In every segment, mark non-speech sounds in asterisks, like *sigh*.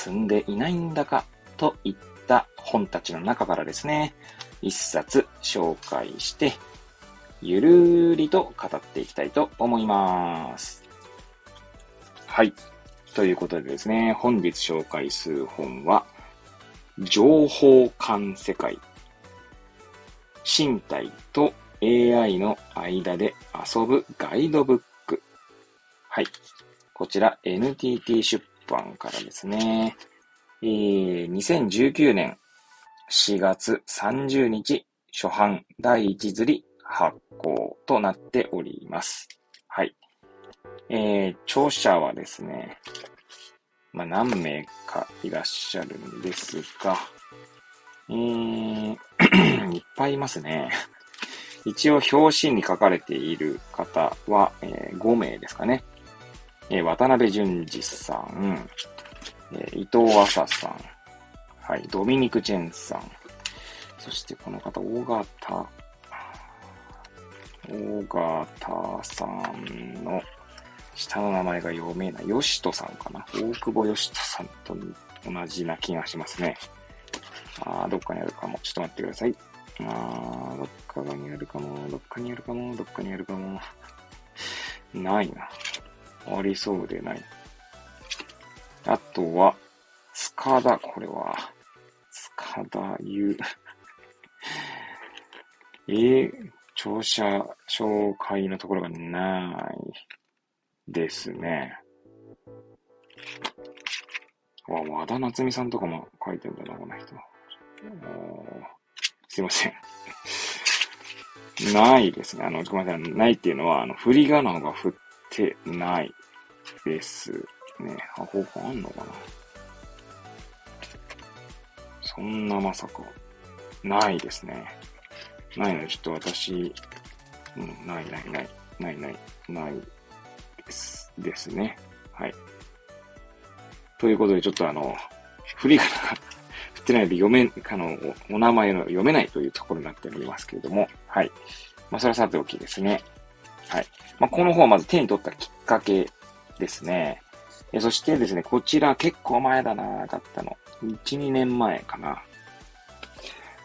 積んでいないんだかといった本たちの中からですね、一冊紹介して、ゆるりと語っていきたいと思います。はい。ということでですね、本日紹介する本は、情報感世界。身体と AI の間で遊ぶガイドブック。はい。こちら NTT 出版からですね、えー、2019年4月30日初版第1釣り発行となっております。はい。えー、著者はですね、まあ、何名かいらっしゃるんですが、えー、*coughs* いっぱいいますね。一応表紙に書かれている方は、えー、5名ですかね。え、渡辺淳二さん、え、伊藤浅さん、はい、ドミニク・チェンさん、そしてこの方、大型、大型さんの下の名前が読めない。よしとさんかな。大久保よしとさんと同じな気がしますね。あー、どっかにあるかも。ちょっと待ってください。あー、どっかにあるかも。どっかにあるかも。どっかにあるかも。ないな。ありそうでない。あとは、塚田、これは、塚田優。*laughs* えー、聴者紹介のところがないですね。わ、和田夏美さんとかも書いてるんだな、この人。すいません。ないですね。あの、ごめんなさい。ないっていうのは、あの、振り仮名が振ってないですね。あ、方法あんのかな？そんなまさか。ないですね。ないので、ちょっと私、うん、ないないない、ないない、ないです、ですね。はい。ということで、ちょっとあの、振り仮名が振ってないで読め、あの、お名前の読めないというところになっておりますけれども、はい。まあ、それはさておきですね。はい。まあ、この本はまず手に取ったきっかけですね。えそしてですね、こちら結構前だな、買ったの。1、2年前かな。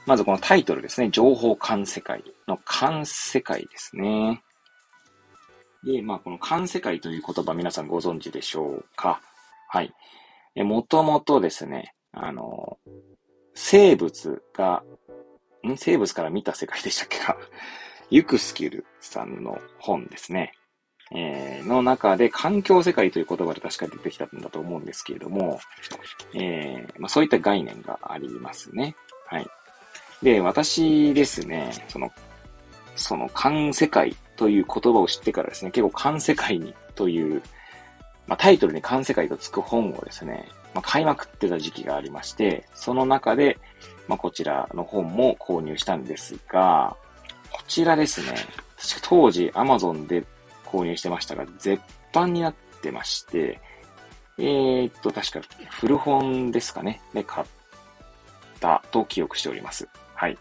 まずこのタイトルですね。情報観世界の観世界ですね。で、まあこの観世界という言葉皆さんご存知でしょうかはい。えもともとですね、あの、生物が、ん？生物から見た世界でしたっけ？か *laughs* ユクスキルさんの本ですね。えー、の中で環境世界という言葉で確か出てきたんだと思うんですけれども、えー、まあ、そういった概念がありますね。はい。で、私ですね、その、その、環世界という言葉を知ってからですね、結構環世界にという、まあ、タイトルに環世界とつく本をですね、まあ、買いまくってた時期がありまして、その中で、まあ、こちらの本も購入したんですが、こちらですね、当時 Amazon で購入してましたが、絶版になってまして、えー、っと、確か古本ですかね。で、買ったと記憶しております。はい。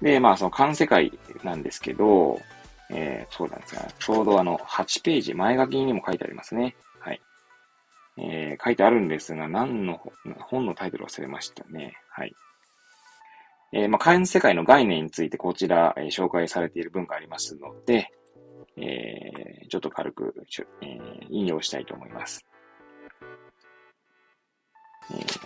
で、まあ、その観世界なんですけど、えー、そうなんですが、ちょうどあの、8ページ、前書きにも書いてありますね。はい。えー、書いてあるんですが、何の本のタイトル忘れましたね。はい。えー、まあ、観世界の概念についてこちら、えー、紹介されている文がありますので、えー、ちょっと軽く、えー、引用したいと思います。えー、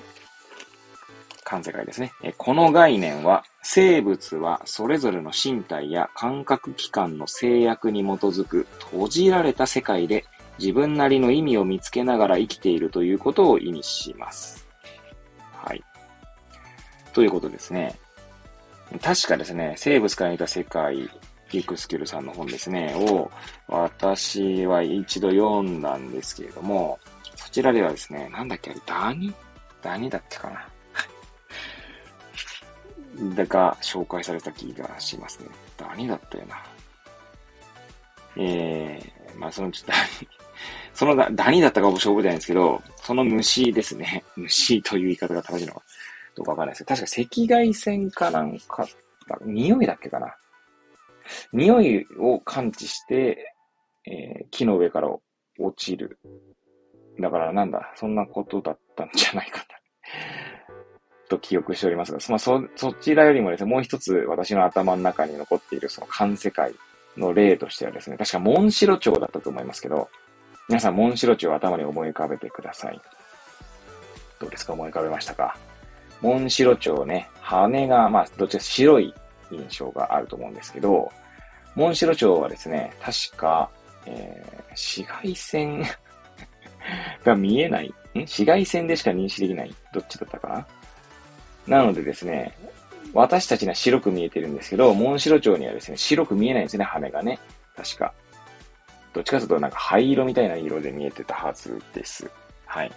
観世界ですね。えこの概念は、生物はそれぞれの身体や感覚器官の制約に基づく閉じられた世界で自分なりの意味を見つけながら生きているということを意味します。はい。ということですね。確かですね、生物から見た世界キークスキルさんの本ですね、を私は一度読んだんですけれども、そちらではですね、なんだっけあれ、ダニ？だったかな？*laughs* だか、紹介された気がしますね。何だったよな。えー、まあ、その、ちょっと、その何だったかも勝負じゃないですけど、その虫ですね。虫という言い方が正しいのか、どうかわかんないですけど、確か赤外線かなんか、匂いだっけかな？匂いを感知して、えー、木の上から落ちる。だからなんだ、そんなことだったんじゃないかと *laughs* 記憶しておりますが、まあ、そ、そちらよりもですね、もう一つ私の頭の中に残っているその環世界の例としてはですね、確かモンシロチョウだったと思いますけど、皆さんモンシロチョウを頭に思い浮かべてください。どうですか？思い浮かべましたか？モンシロチョウね、羽が、まあ、どっちか白い印象があると思うんですけど、モンシロチョウはですね、確か、えー、紫外線 *laughs* が見えないん？紫外線でしか認識できないどっちだったかな？なのでですね、私たちには白く見えてるんですけど、モンシロチョウにはですね、白く見えないんですね、羽がね。確か。どっちかというとなんか灰色みたいな色で見えてたはずです。はい。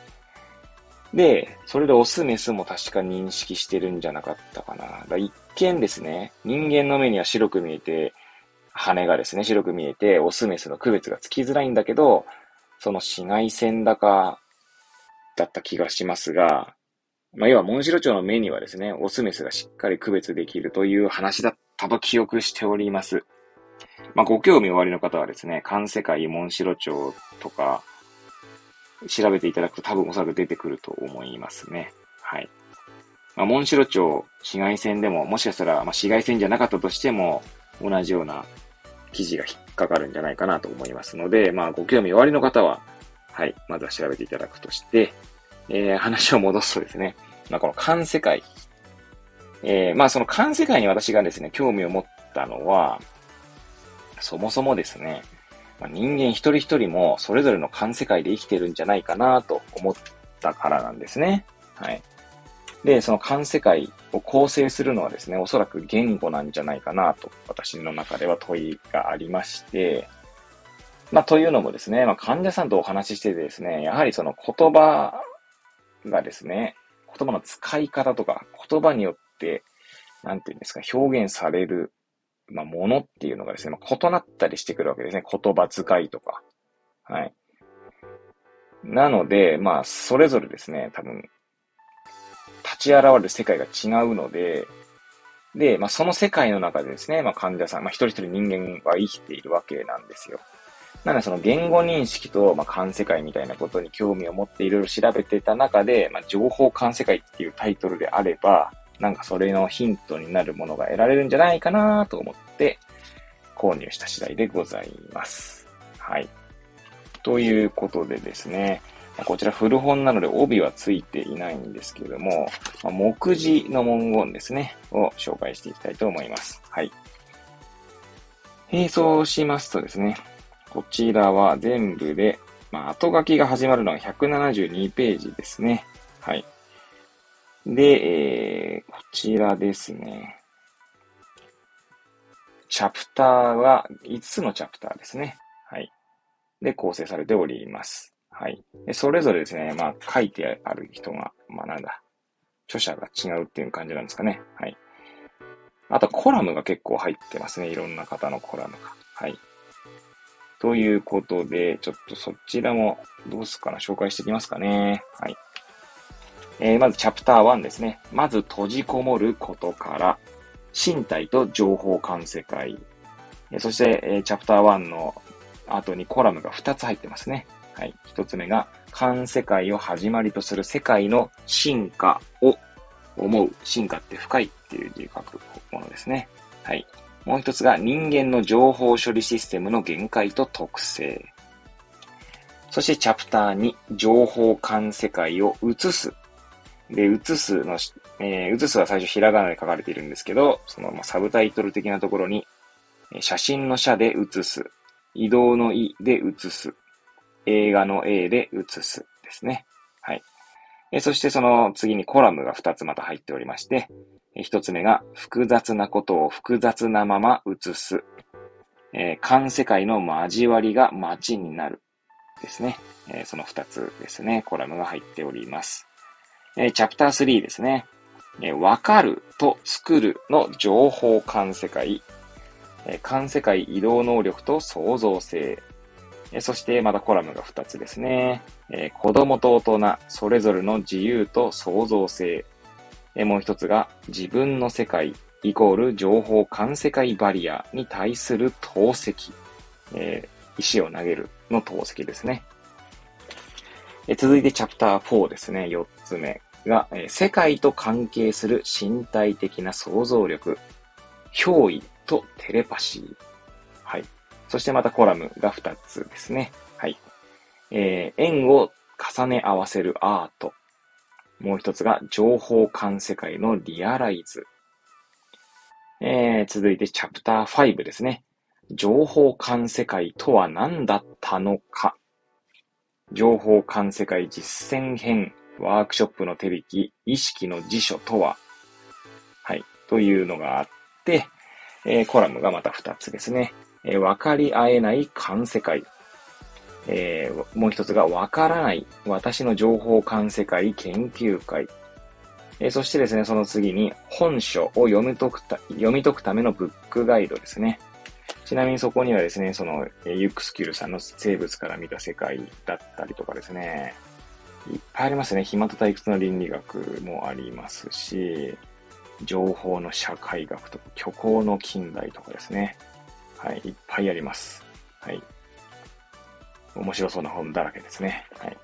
で、それでオスメスも確か認識してるんじゃなかったかな。だ一見ですね、人間の目には白く見えて、羽がですね、白く見えて、オスメスの区別がつきづらいんだけど、その紫外線だか、だった気がしますが、まあ、要は、モンシロチョウの目にはですね、オスメスがしっかり区別できるという話だったと記憶しております。まあ、ご興味おありの方はですね、環世界モンシロチョウとか、調べていただくと多分おそらく出てくると思いますね。はい。まあ、モンシロチョウ、紫外線でも、もしかしたら、まあ、紫外線じゃなかったとしても、同じような記事が引っかかるんじゃないかなと思いますので、まあ、ご興味おありの方は、はい、まずは調べていただくとして、えー、話を戻すとですね、まあ、この環世界。えー、まあ、その環世界に私がですね、興味を持ったのは、そもそもですね、まあ、人間一人一人もそれぞれの環世界で生きてるんじゃないかなと思ったからなんですね。はい。で、その環世界を構成するのはですね、おそらく言語なんじゃないかなと、私の中では問いがありまして、まあ、というのもですね、まあ、患者さんとお話ししててですね、やはりその言葉がですね、言葉の使い方とか、言葉によって、なんていうんですか、表現される、まあ、ものっていうのがですね、まあ、異なったりしてくるわけですね。言葉遣いとか。はい。なので、まあ、それぞれですね、多分、ち現れる世界が違うので、で、まあ、その世界の中でですね、まあ、患者さん、まあ、一人一人人間は生きているわけなんですよ。なので、その言語認識と、まあ、観世界みたいなことに興味を持っていろいろ調べてた中で、まあ、情報観世界っていうタイトルであれば、なんかそれのヒントになるものが得られるんじゃないかなと思って購入した次第でございます。はい。ということでですね、こちら古本なので帯はついていないんですけれども、まあ、目次の文言ですね、を紹介していきたいと思います。はい。並走しますとですね、こちらは全部で、まあ、後書きが始まるのは172ページですね。はい。で、えー、こちらですね。チャプターは5つのチャプターですね。はい。で、構成されております。はい。でそれぞれですね、まあ、書いてある人が、まあ、なんだ、著者が違うっていう感じなんですかね。はい。あと、コラムが結構入ってますね。いろんな方のコラムが。はい。ということで、ちょっとそちらもどうすかな紹介していきますかね。はい。えー、まずチャプター1ですね。まず閉じこもることから、身体と情報感世界。えそして、えー、チャプター1の後にコラムが2つ入ってますね。はい。1つ目が、観世界を始まりとする世界の進化を思う。進化って深いっていう字書くものですね。はい。もう一つが人間の情報処理システムの限界と特性。そしてチャプター2、情報感世界を映す。で、映すの、えー、映すは最初ひらがなで書かれているんですけど、その、まサブタイトル的なところに、写真の写で映す、移動の意で映す、映画の A で映すですね。はい。えそしてその次にコラムが2つまた入っておりまして、一つ目が、複雑なことを複雑なまま映す。えー、観世界の交わりが街になる。ですね。えー、その二つですね。コラムが入っております。えー、チャプター3ですね。え、わかると作るの情報感世界。えー、世界移動能力と創造性。え、そしてまたコラムが2つですね。え、子供と大人、それぞれの自由と創造性。え、もう一つが自分の世界イコール情報感世界バリアに対する投石。え、石を投げるの投石ですね。え続いてチャプター4ですね。4つ目が、え世界と関係する身体的な想像力、憑依とテレパシー。はい。そしてまたコラムが2つですね。はい。えー、円を重ね合わせるアート。もう一つが情報感世界のリアライズ。えー、続いてチャプター5ですね。情報感世界とは何だったのか。情報感世界実践編ワークショップの手引き意識の辞書とははい。というのがあって、えー、コラムがまた2つですね。えー、分かり合えない感世界。えー、もう一つが分からない私の情報感世界研究会。えー、そしてですね、その次に本書を読み解くた、読み解くためのブックガイドですね。ちなみにそこにはですね、その、ユックスキュルさんの生物から見た世界だったりとかですね、いっぱいありますね。暇と退屈の倫理学もありますし、情報の社会学とか、虚構の近代とかですね。はい、いっぱいあります。はい。面白そうな本だらけですね。はい。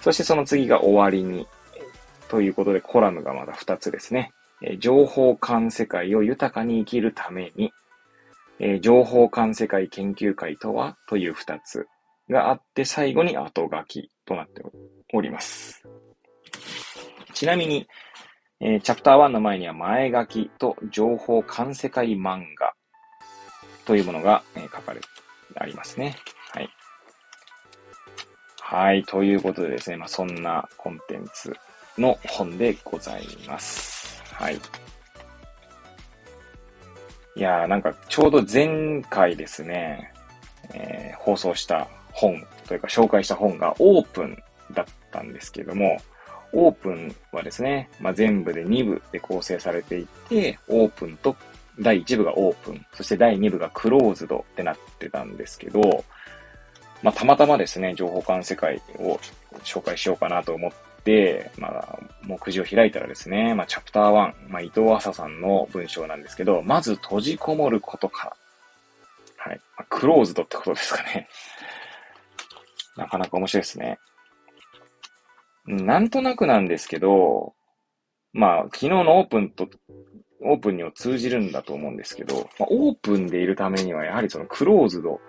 そしてその次が終わりに。ということで、コラムがまだ2つですね。え情報感世界を豊かに生きるために、えー、情報感世界研究会とはという二つがあって、最後に後書きとなっております。ちなみに、えー、チャプター1の前には前書きと情報感世界漫画というものが、え、書かれてありますね。はい。はい。ということでですね、まあ、そんなコンテンツの本でございます。はい。いやーなんかちょうど前回ですね、えー、放送した本というか紹介した本がオープンだったんですけども、オープンはですね、まあ、全部で2部で構成されていて、オープンと第1部がオープン、そして第2部がクローズドってなってたんですけど、まあ、たまたまですね、情報館世界を紹介しようかなと思って、まあ、目次を開いたらですね、まあ、チャプター1、まあ、伊藤浅さんの文章なんですけど、まず閉じこもることから。はい。まあ、クローズドってことですかね。*laughs* なかなか面白いですね。なんとなくなんですけど、まあ、昨日のオープンと、オープンには通じるんだと思うんですけど、まあ、オープンでいるためには、やはりそのクローズド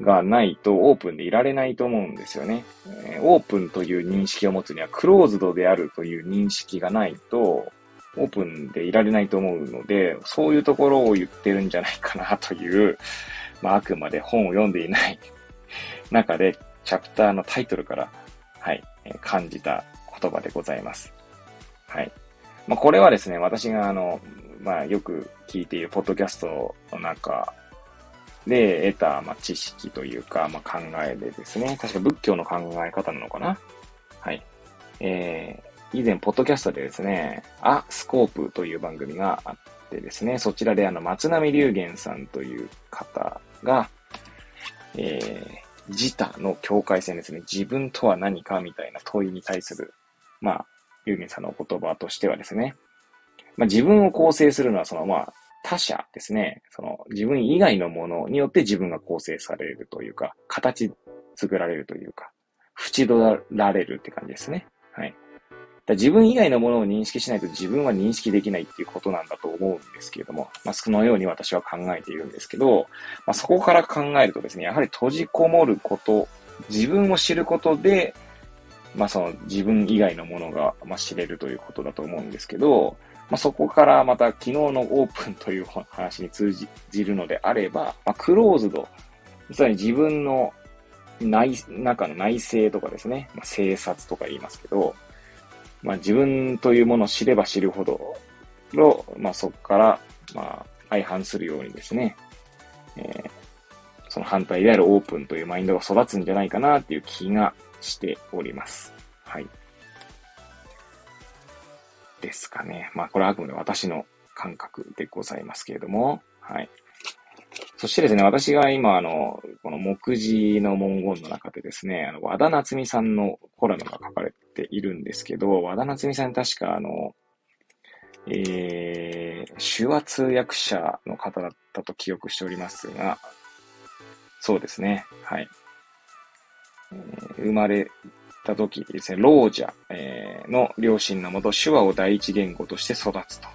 がないとオープンでいられないと思うんですよね。えー、オープンという認識を持つにはクローズドであるという認識がないと、オープンでいられないと思うので、そういうところを言ってるんじゃないかなという、まあ、あくまで本を読んでいない *laughs* 中で、チャプターのタイトルから、はい、感じた言葉でございます。はい。まあ、これはですね、私があの、まあ、よく聞いているポッドキャストの中で得た、まあ、知識というか、まあ、考えでですね、確か仏教の考え方なのかな？はい。えー、以前、ポッドキャストでですね、アスコープという番組があってですね、そちらであの、松並龍玄さんという方が、えー、自他の境界線ですね、自分とは何かみたいな問いに対する、まあ、龍玄さんのお言葉としてはですね、まあ、自分を構成するのは、その、まあ、他者ですね、その自分以外のものによって自分が構成されるというか、形作られるというか、縁取られるって感じですね。はい。だ自分以外のものを認識しないと自分は認識できないっていうことなんだと思うんですけれども、まあ、そのように私は考えているんですけど、まあ、そこから考えるとですね、やはり閉じこもること、自分を知ることで、まあその自分以外のものが、まあ、知れるということだと思うんですけど、まあ、そこからまた昨日のオープンという話に通じるのであれば、まあ、クローズド、つまり自分の内、中の内政とかですね、まあ、生殺とか言いますけど、まあ、自分というものを知れば知るほど、まあ、そこから、まあ、相反するようにですね、えー、その反対であるオープンというマインドが育つんじゃないかなっていう気がしております。はい。ですかね。まあ、これはあくまで私の感覚でございますけれども、はい。そしてですね、私が今、あの、この目次の文言の中でですね、あの、和田夏美さんのコラムが書かれているんですけど、和田夏美さん確かあの、えー、手話通訳者の方だったと記憶しておりますが、そうですね、はい。え、生まれた時ですね、老者、え、の両親のもと手話を第一言語として育つと。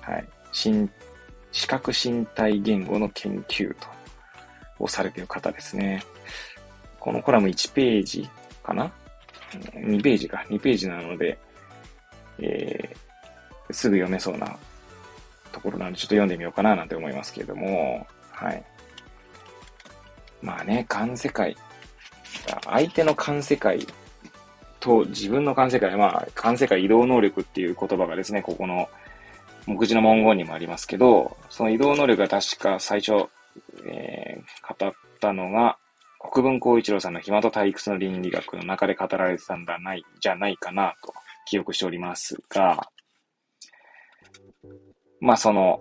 はい。身視覚身体言語の研究と、をされている方ですね。このコラム1ページかな ?2 ページか。2ページなので、えー、すぐ読めそうなところなので、ちょっと読んでみようかななんて思いますけれども、はい。まあね、感世界。相手の感世界と自分の感世界、まあ、感世界移動能力っていう言葉がですね、ここの目次の文言にもありますけど、その移動能力が確か最初、えー、語ったのが、国分光一郎さんの暇と退屈の倫理学の中で語られてたんだない、じゃないかなと記憶しておりますが、まあその、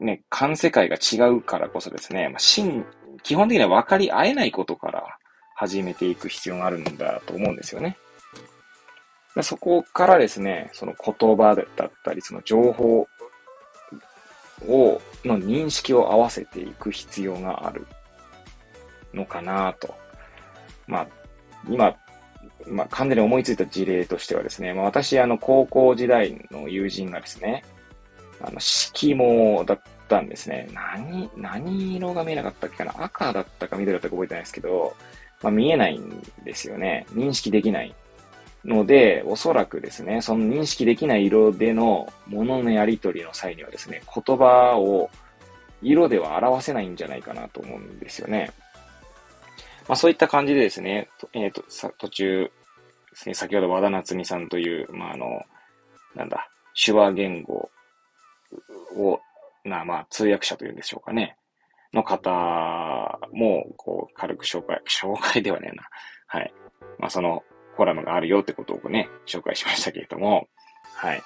ね、感世界が違うからこそですね、まあ、真、基本的には分かり合えないことから始めていく必要があるんだと思うんですよね。そこからですね、その言葉だったり、その情報を、の認識を合わせていく必要があるのかなと。まあ、今、まあ、完全に思いついた事例としてはですね、まあ、私、あの、高校時代の友人がですね、あの、色毛だったんですね。何、何色が見えなかったっけかな？赤だったか緑だったか覚えてないですけど、まあ、見えないんですよね。認識できないので、おそらくですね、その認識できない色でのもののやりとりの際にはですね、言葉を色では表せないんじゃないかなと思うんですよね。まあそういった感じでですね、えっ、ー、と、途中ね、先ほど和田夏美さんという、まああの、なんだ、手話言語を、な、まあ通訳者というんでしょうかね。の方も、こう、軽く紹介、紹介ではねえな。はい。まあその、コラムがあるよってことをね、紹介しましたけれども、はい。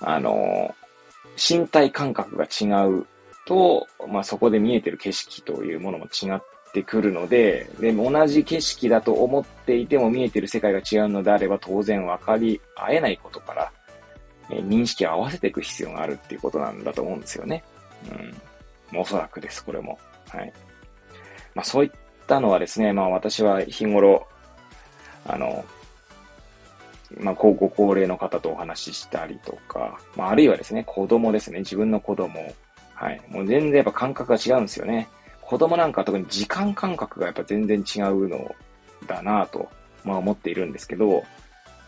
あの、身体感覚が違うと、まあ、そこで見えてる景色というものも違ってくるので、でも同じ景色だと思っていても見えてる世界が違うのであれば当然分かり合えないことから、え認識を合わせていく必要があるっていうことなんだと思うんですよね。うん。おそらくです、これも。はい。まあそういったのはですね、まあ私は日頃、あの、まあ、高校高齢の方とお話ししたりとか、まあ、あるいはですね、子供ですね、自分の子供。はい。もう全然やっぱ感覚が違うんですよね。子供なんか特に時間感覚がやっぱ全然違うのだなぁと、まあ思っているんですけど、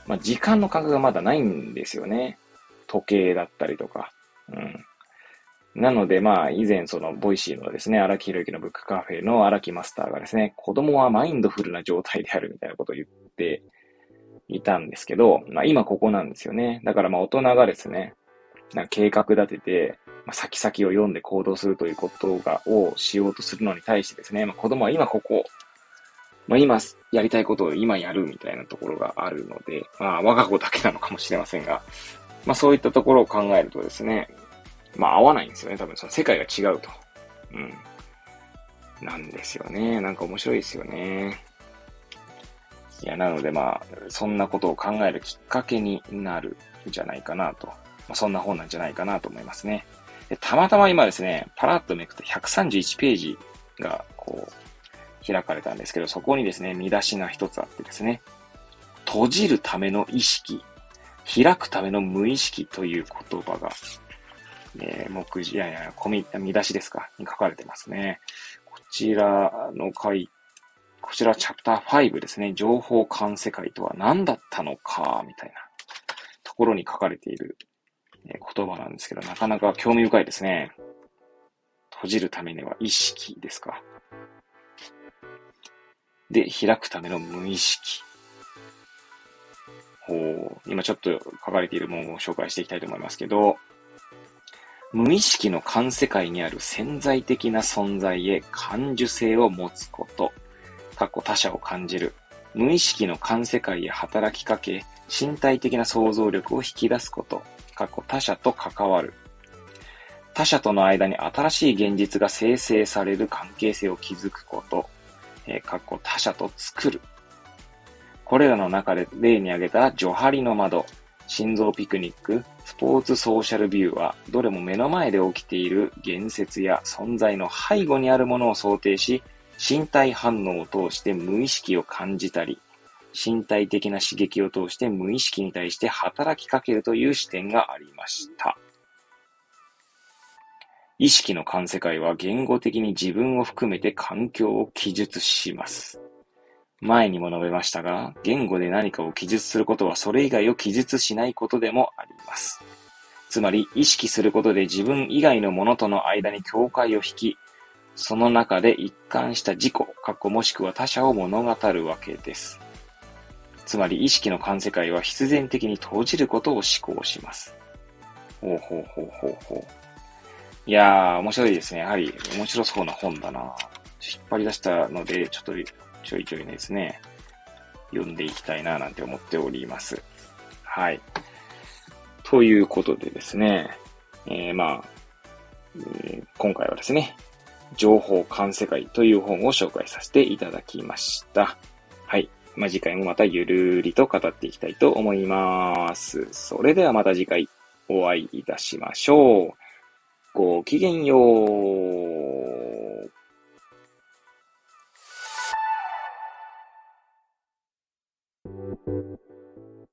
まあ時間の感覚がまだないんですよね。時計だったりとか。うん。なので、まあ、以前、その、ボイシーのですね、荒木博行のブックカフェの荒木マスターがですね、子供はマインドフルな状態であるみたいなことを言っていたんですけど、まあ、今ここなんですよね。だから、まあ、大人がですね、なんか計画立てて、まあ、先々を読んで行動するということが、をしようとするのに対してですね、まあ、子供は今ここ、まあ、今やりたいことを今やるみたいなところがあるので、まあ、我が子だけなのかもしれませんが、まあ、そういったところを考えるとですね、まあ合わないんですよね。多分その世界が違うと。うん。なんですよね。なんか面白いですよね。いや、なのでまあ、そんなことを考えるきっかけになるんじゃないかなと。まあ、そんな本なんじゃないかなと思いますね。でたまたま今ですね、パラッとめくと131ページがこう、開かれたんですけど、そこにですね、見出しが一つあってですね、閉じるための意識、開くための無意識という言葉がえー、目次、いやいや、込み、見出しですかに書かれてますね。こちらの回、こちらチャプター5ですね。情報管世界とは何だったのか、みたいなところに書かれている、え、言葉なんですけど、なかなか興味深いですね。閉じるためには意識ですか。で、開くための無意識。ほう。今ちょっと書かれているものを紹介していきたいと思いますけど、無意識の感世界にある潜在的な存在へ感受性を持つこと。過去他者を感じる。無意識の感世界へ働きかけ、身体的な想像力を引き出すこと、過去他者と関わる。他者との間に新しい現実が生成される関係性を築くこと、えー、過去他者と作る。これらの中で例に挙げたジョハリの窓、心臓ピクニック、スポーツソーシャルビューは、どれも目の前で起きている言説や存在の背後にあるものを想定し、身体反応を通して無意識を感じたり、身体的な刺激を通して無意識に対して働きかけるという視点がありました。意識の観世界は言語的に自分を含めて環境を記述します。前にも述べましたが、言語で何かを記述することはそれ以外を記述しないことでもあります。つまり、意識することで自分以外のものとの間に境界を引き、その中で一貫した自己、過去もしくは他者を物語るわけです。つまり、意識の観世界は必然的に閉じることを思考します。ほうほうほうほうほう。いやー、面白いですね。やはり面白そうな本だな引っ張り出したので、ちょっとちょいちょいですね、読んでいきたいななんて思っております。はい。ということでですね、えー、まあ、えー、今回はですね、情報観世界という本を紹介させていただきました。はい。まあ、次回もまたゆるりと語っていきたいと思います。それではまた次回お会いいたしましょう。ごきげんよう。